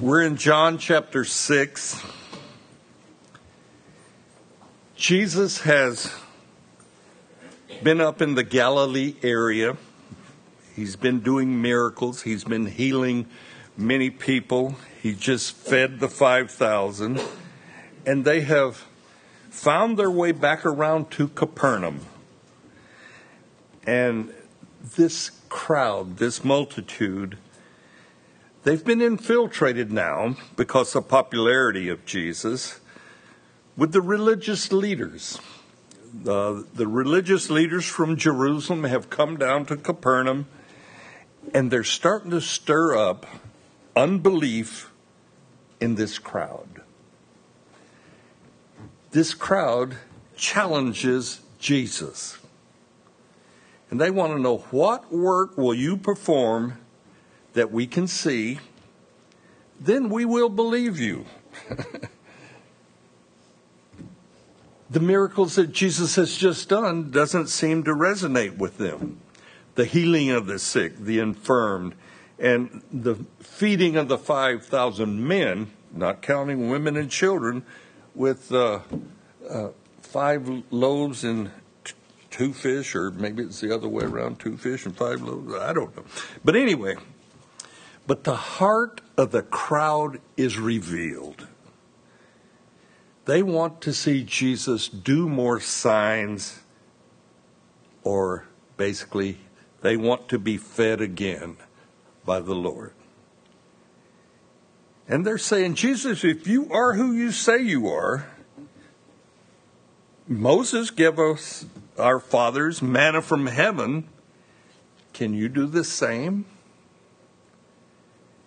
We're in John chapter 6. Jesus has been up in the Galilee area. He's been doing miracles. He's been healing many people. He just fed the 5,000. And they have found their way back around to Capernaum. And this crowd, this multitude, They've been infiltrated now because of popularity of Jesus with the religious leaders. The religious leaders from Jerusalem have come down to Capernaum and they're starting to stir up unbelief in this crowd. This crowd challenges Jesus. And they want to know what work will you perform that we can see, then we will believe you. the miracles that Jesus has just done doesn't seem to resonate with them. The healing of the sick, the infirmed, and the feeding of the 5,000 men, not counting women and children, with uh, uh, five loaves and two fish, or maybe it's the other way around two fish and five loaves. I don't know. But anyway, but the heart of the crowd is revealed. They want to see Jesus do more signs, or basically, they want to be fed again by the Lord. And they're saying, Jesus, if you are who you say you are, Moses gave us our fathers manna from heaven. Can you do the same?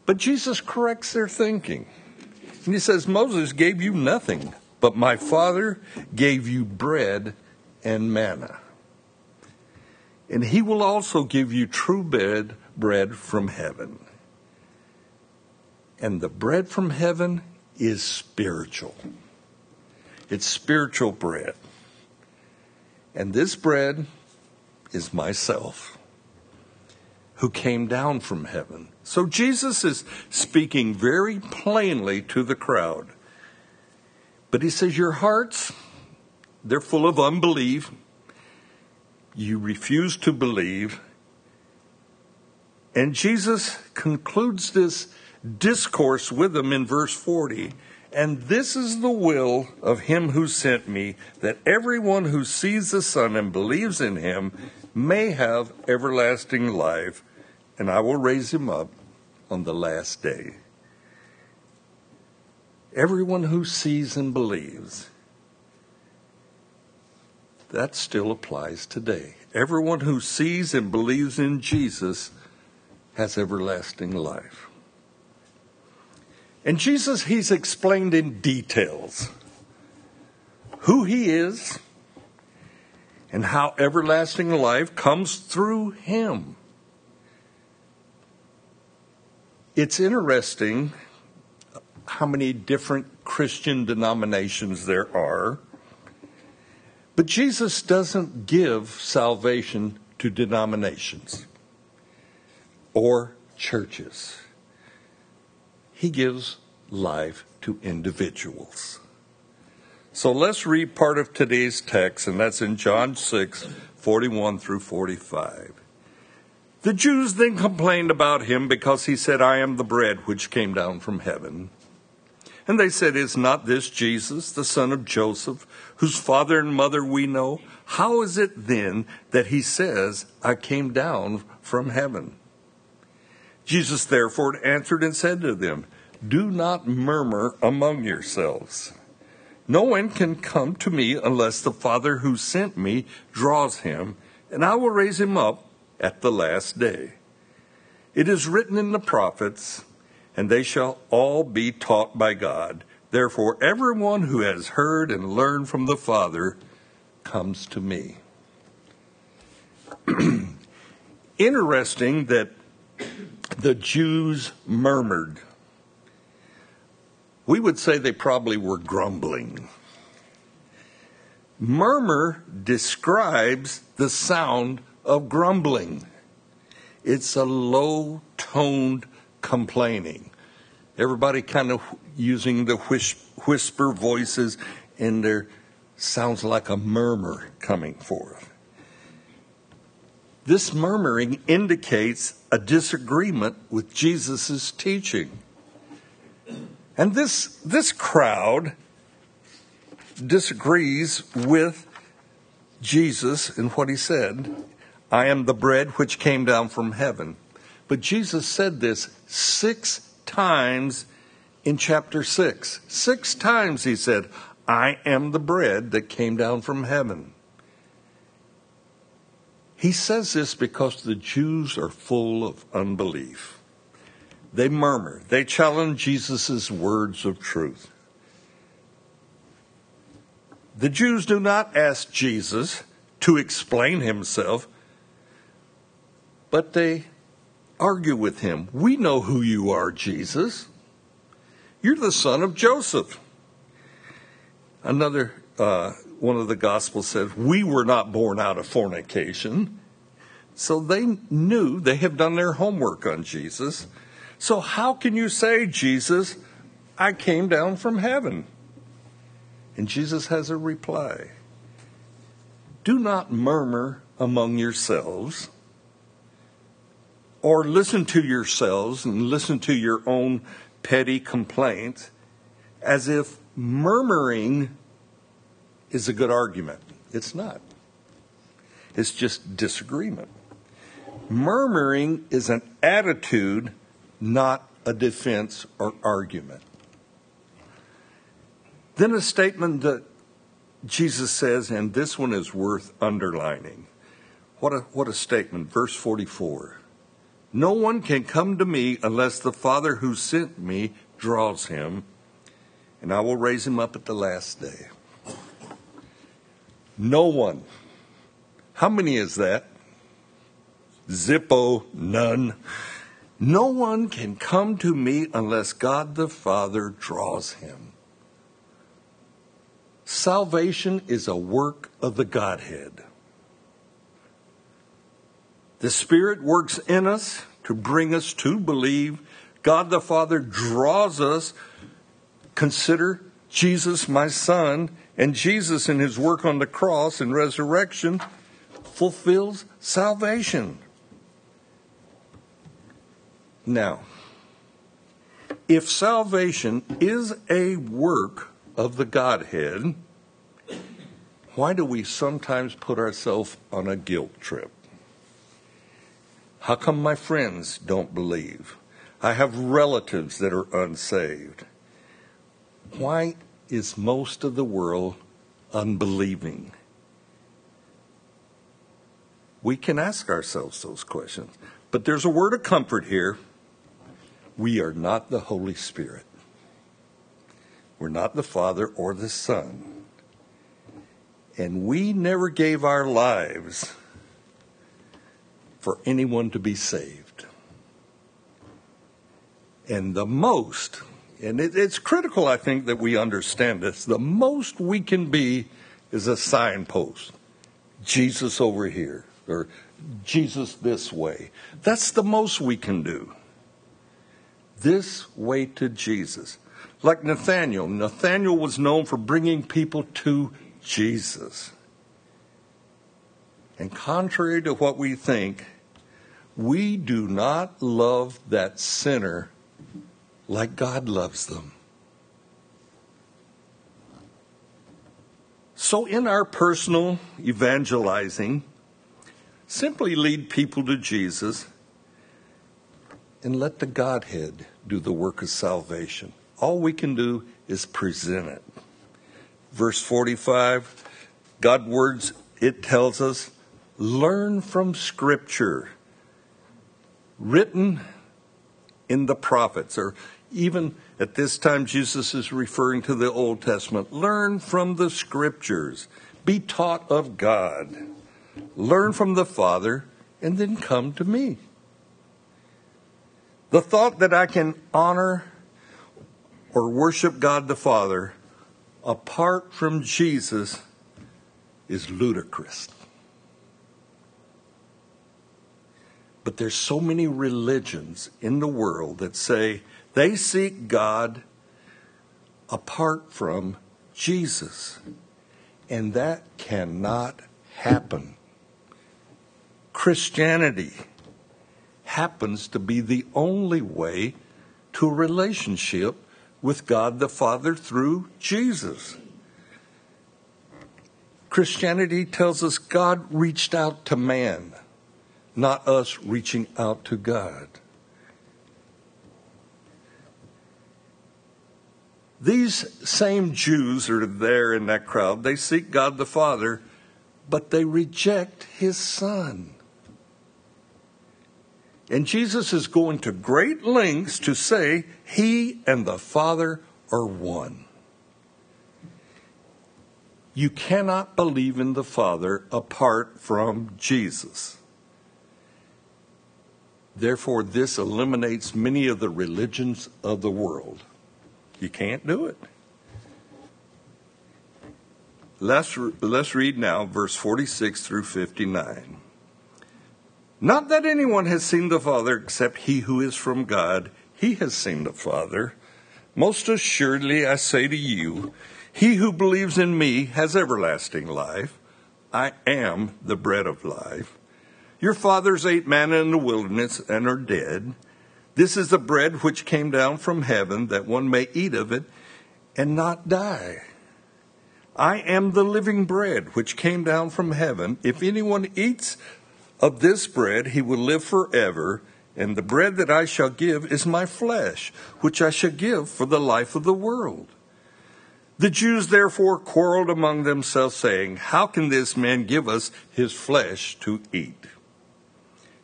But Jesus corrects their thinking. And he says, Moses gave you nothing, but my Father gave you bread and manna. And he will also give you true bread, bread from heaven. And the bread from heaven is spiritual. It's spiritual bread. And this bread is myself, who came down from heaven so Jesus is speaking very plainly to the crowd. But he says, Your hearts, they're full of unbelief. You refuse to believe. And Jesus concludes this discourse with them in verse 40. And this is the will of him who sent me, that everyone who sees the Son and believes in him may have everlasting life, and I will raise him up on the last day. Everyone who sees and believes, that still applies today. Everyone who sees and believes in Jesus has everlasting life. And Jesus, he's explained in details who he is and how everlasting life comes through him. It's interesting how many different Christian denominations there are. But Jesus doesn't give salvation to denominations or churches. He gives life to individuals. So let's read part of today's text, and that's in John 6 41 through 45. The Jews then complained about him because he said, I am the bread which came down from heaven. And they said, Is not this Jesus, the son of Joseph, whose father and mother we know? How is it then that he says, I came down from heaven? Jesus therefore answered and said to them, Do not murmur among yourselves. No one can come to me unless the Father who sent me draws him, and I will raise him up at the last day. It is written in the prophets, and they shall all be taught by God. Therefore, everyone who has heard and learned from the Father comes to me. Interesting that the Jews murmured. We would say they probably were grumbling. Murmur describes the sound of grumbling. It's a low toned complaining. Everybody kind of using the whisper voices, and there sounds like a murmur coming forth. This murmuring indicates a disagreement with Jesus' teaching. And this, this crowd disagrees with Jesus and what he said I am the bread which came down from heaven. But Jesus said this six times in chapter 6. Six times he said, I am the bread that came down from heaven. He says this because the Jews are full of unbelief. They murmur, they challenge Jesus' words of truth. The Jews do not ask Jesus to explain himself, but they argue with him. We know who you are, Jesus. You're the son of Joseph. Another uh, one of the Gospels says, We were not born out of fornication. So they knew, they have done their homework on Jesus. So how can you say, Jesus, I came down from heaven? And Jesus has a reply Do not murmur among yourselves, or listen to yourselves and listen to your own petty complaints as if murmuring is a good argument. It's not, it's just disagreement. Murmuring is an attitude, not a defense or argument. Then a statement that Jesus says, and this one is worth underlining. What a, what a statement. Verse 44. No one can come to me unless the Father who sent me draws him, and I will raise him up at the last day. No one. How many is that? Zippo, none. No one can come to me unless God the Father draws him. Salvation is a work of the Godhead. The Spirit works in us to bring us to believe. God the Father draws us. Consider Jesus, my son, and Jesus in his work on the cross and resurrection fulfills salvation. Now, if salvation is a work of the Godhead, why do we sometimes put ourselves on a guilt trip? How come my friends don't believe? I have relatives that are unsaved. Why is most of the world unbelieving? We can ask ourselves those questions. But there's a word of comfort here. We are not the Holy Spirit. We're not the Father or the Son. And we never gave our lives for anyone to be saved. And the most, and it, it's critical, I think, that we understand this, the most we can be is a signpost Jesus over here, or Jesus this way. That's the most we can do. This way to Jesus. Like Nathaniel. Nathaniel was known for bringing people to Jesus. And contrary to what we think, we do not love that sinner like God loves them. So, in our personal evangelizing, simply lead people to Jesus and let the Godhead do the work of salvation. All we can do is present it. Verse 45, God words, it tells us, learn from Scripture, written in the prophets, or even at this time, Jesus is referring to the Old Testament. Learn from the Scriptures, be taught of God, learn from the Father, and then come to me. The thought that I can honor or worship God the Father apart from Jesus is ludicrous. But there's so many religions in the world that say They seek God apart from Jesus. And that cannot happen. Christianity happens to be the only way to a relationship with God the Father through Jesus. Christianity tells us God reached out to man, not us reaching out to God. These same Jews are there in that crowd. They seek God the Father, but they reject his Son. And Jesus is going to great lengths to say he and the Father are one. You cannot believe in the Father apart from Jesus. Therefore, this eliminates many of the religions of the world. You can't do it. Let's, let's read now verse 46 through 59. Not that anyone has seen the Father except he who is from God. He has seen the Father. Most assuredly, I say to you, he who believes in me has everlasting life. I am the bread of life. Your fathers ate manna in the wilderness and are dead. This is the bread which came down from heaven, that one may eat of it and not die. I am the living bread which came down from heaven. If anyone eats of this bread, he will live forever. And the bread that I shall give is my flesh, which I shall give for the life of the world. The Jews therefore quarreled among themselves, saying, How can this man give us his flesh to eat?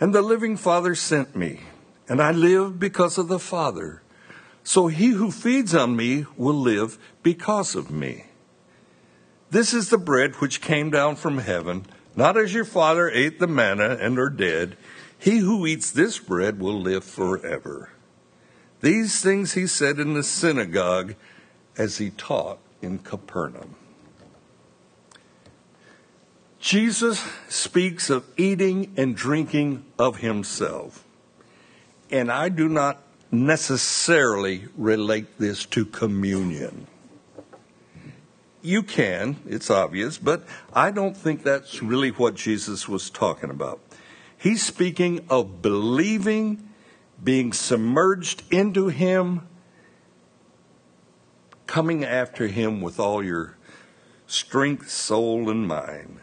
And the living Father sent me, and I live because of the Father. So he who feeds on me will live because of me. This is the bread which came down from heaven, not as your father ate the manna and are dead. He who eats this bread will live forever. These things he said in the synagogue as he taught in Capernaum. Jesus speaks of eating and drinking of himself. And I do not necessarily relate this to communion. You can, it's obvious, but I don't think that's really what Jesus was talking about. He's speaking of believing, being submerged into Him, coming after him with all your strength, soul, and mind.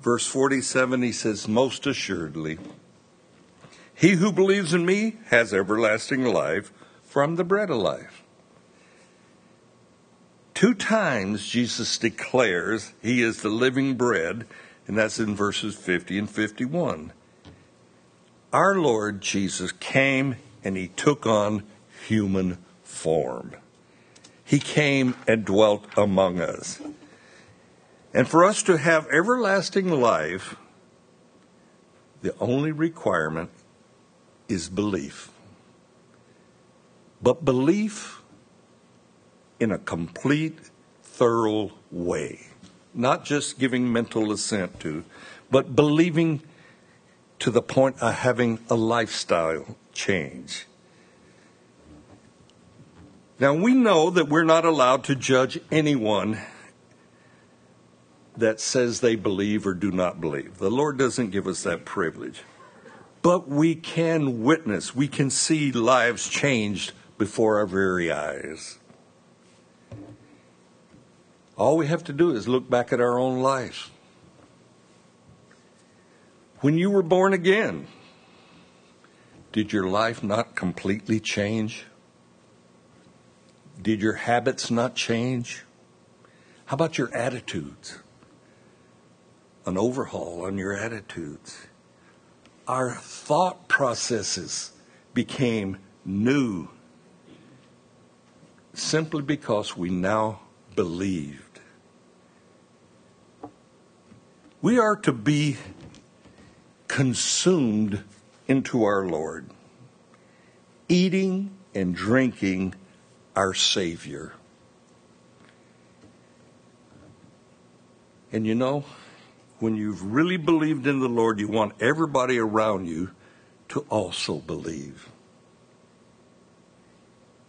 Verse 47, he says, Most assuredly, he who believes in me has everlasting life from the bread of life. Two times Jesus declares he is the living bread, and that's in verses 50 and 51. Our Lord Jesus came and he took on human form he came and dwelt among us. And for us to have everlasting life, the only requirement is belief. But belief in a complete, thorough way. Not just giving mental assent to, but believing to the point of having a lifestyle change. Now, we know that we're not allowed to judge anyone that says they believe or do not believe. The Lord doesn't give us that privilege. But we can witness, we can see lives changed before our very eyes. All we have to do is look back at our own life. When you were born again, did your life not completely change? Did your habits not change? How about your attitudes? An overhaul on your attitudes. Our thought processes became new. simply because we now believed. We are to be consumed into our Lord, eating and drinking our Savior. And you know, when you've really believed in the Lord, you want everybody around you to also believe.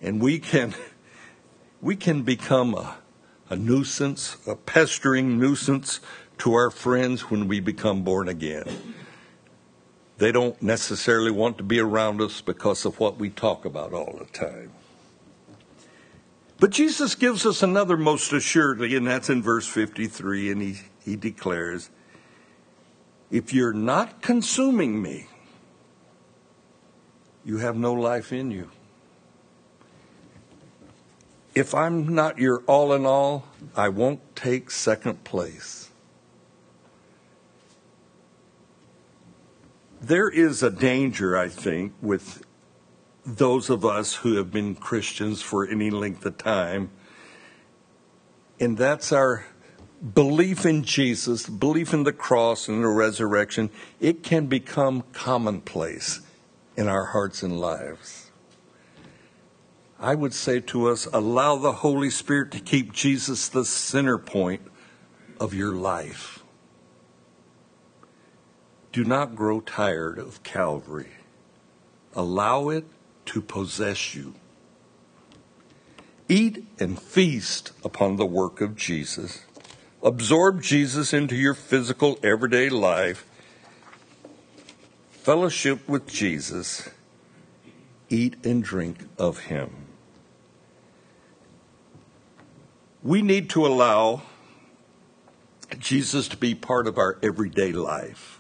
And we can we can become a, a nuisance, a pestering nuisance to our friends when we become born again. They don't necessarily want to be around us because of what we talk about all the time. But Jesus gives us another most assuredly, and that's in verse 53, and he, he declares, If you're not consuming me, you have no life in you. If I'm not your all in all, I won't take second place. There is a danger, I think, with those of us who have been Christians for any length of time, and that's our belief in Jesus, belief in the cross and the resurrection. It can become commonplace in our hearts and lives. I would say to us allow the Holy Spirit to keep Jesus the center point of your life. Do not grow tired of Calvary. Allow it to possess you. Eat and feast upon the work of Jesus. Absorb Jesus into your physical everyday life. Fellowship with Jesus. Eat and drink of Him. We need to allow Jesus to be part of our everyday life.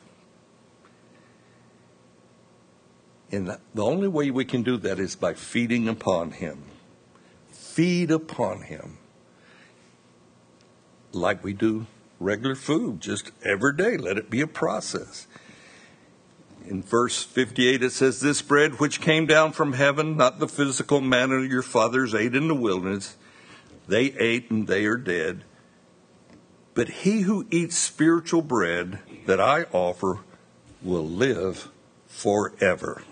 And the only way we can do that is by feeding upon Him. Feed upon Him. Like we do regular food, just every day. Let it be a process. In verse 58, it says, This bread which came down from heaven, not the physical manna your fathers ate in the wilderness, they ate and they are dead. But he who eats spiritual bread that I offer will live forever.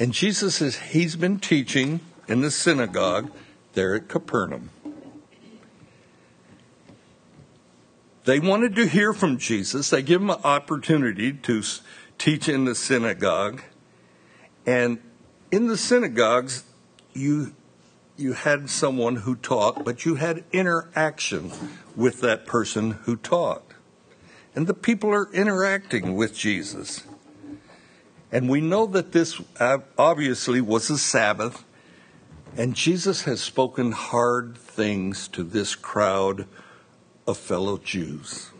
And Jesus says he's been teaching in the synagogue there at Capernaum. They wanted to hear from Jesus. They give him an opportunity to teach in the synagogue. And in the synagogues, you, you had someone who taught, but you had interaction with that person who taught. And the people are interacting with Jesus. And we know that this obviously was a Sabbath, and Jesus has spoken hard things to this crowd of fellow Jews.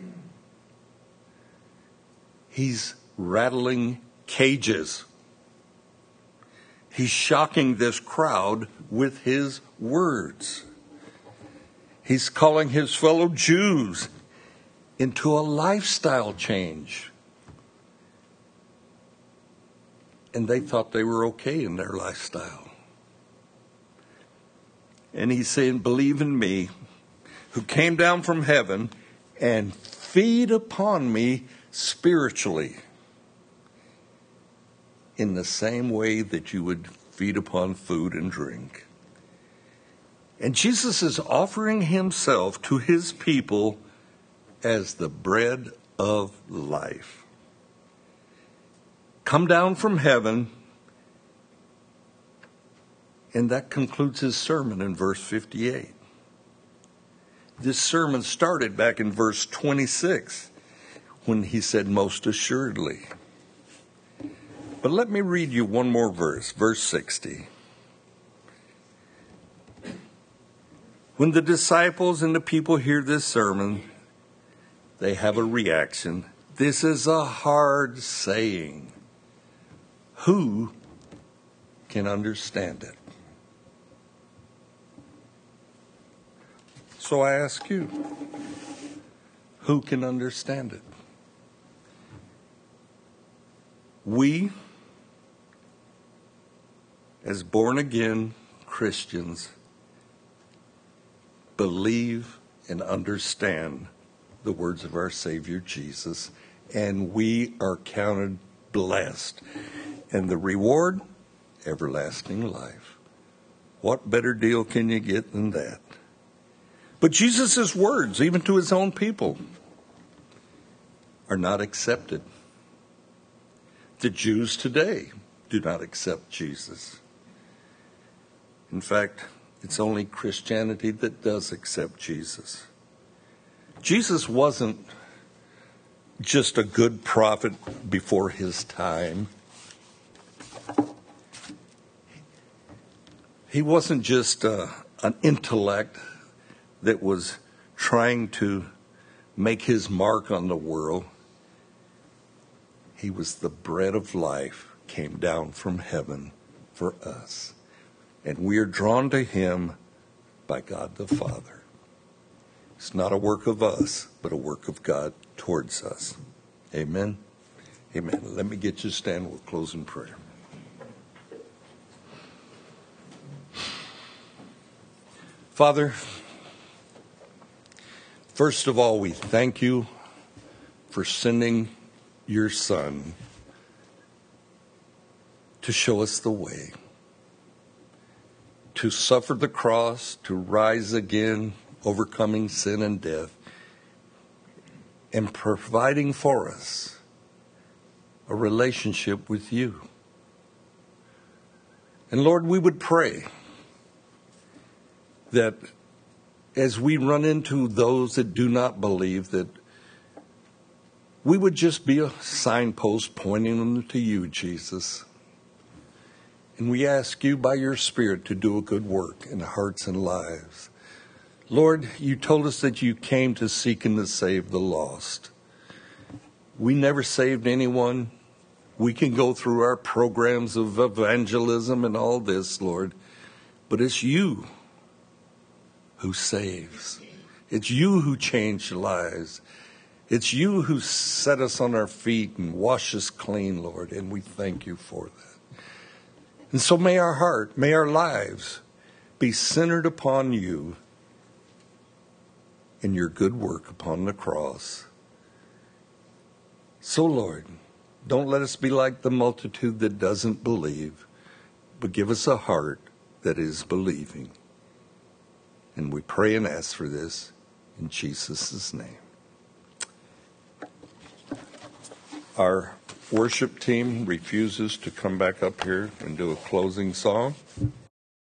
He's rattling cages. He's shocking this crowd with his words. He's calling his fellow Jews into a lifestyle change and they thought they were okay in their lifestyle. And he's saying, Believe in me, who came down from heaven, and feed upon me spiritually in the same way that you would feed upon food and drink. And Jesus is offering himself to his people as the bread of life come down from heaven. And that concludes his sermon in verse 58. This sermon started back in verse 26 when he said, Most assuredly. But let me read you one more verse, verse 60. When the disciples and the people hear this sermon, they have a reaction. This is a hard saying. Who can understand it? So I ask you, who can understand it? We, as born again Christians, believe and understand the words of our Savior Jesus, and we are counted blessed. And the reward, everlasting life. What better deal can you get than that? But Jesus' words, even to his own people, are not accepted. The Jews today do not accept Jesus. In fact, it's only Christianity that does accept Jesus. Jesus wasn't just a good prophet before his time. He wasn't just uh, an intellect that was trying to make his mark on the world. He was the bread of life, came down from heaven for us. And we are drawn to him by God the Father. It's not a work of us, but a work of God towards us. Amen. Amen. Let me get you to stand. We'll close in prayer. Father, first of all, we thank you for sending your Son to show us the way, to suffer the cross, to rise again, overcoming sin and death, and providing for us a relationship with you. And Lord, we would pray that as we run into those that do not believe, that we would just be a signpost pointing them to you, Jesus. And we ask you by your Spirit to do a good work in hearts and lives. Lord, you told us that you came to seek and to save the lost. We never saved anyone. We can go through our programs of evangelism and all this, Lord, but it's you who saves. It's you who change lives. It's you who set us on our feet and wash us clean, Lord, and we thank you for that. And so may our heart, may our lives be centered upon you and your good work upon the cross. So, Lord, don't let us be like the multitude that doesn't believe, but give us a heart that is believing. And we pray and ask for this in Jesus' name. Our worship team refuses to come back up here and do a closing song.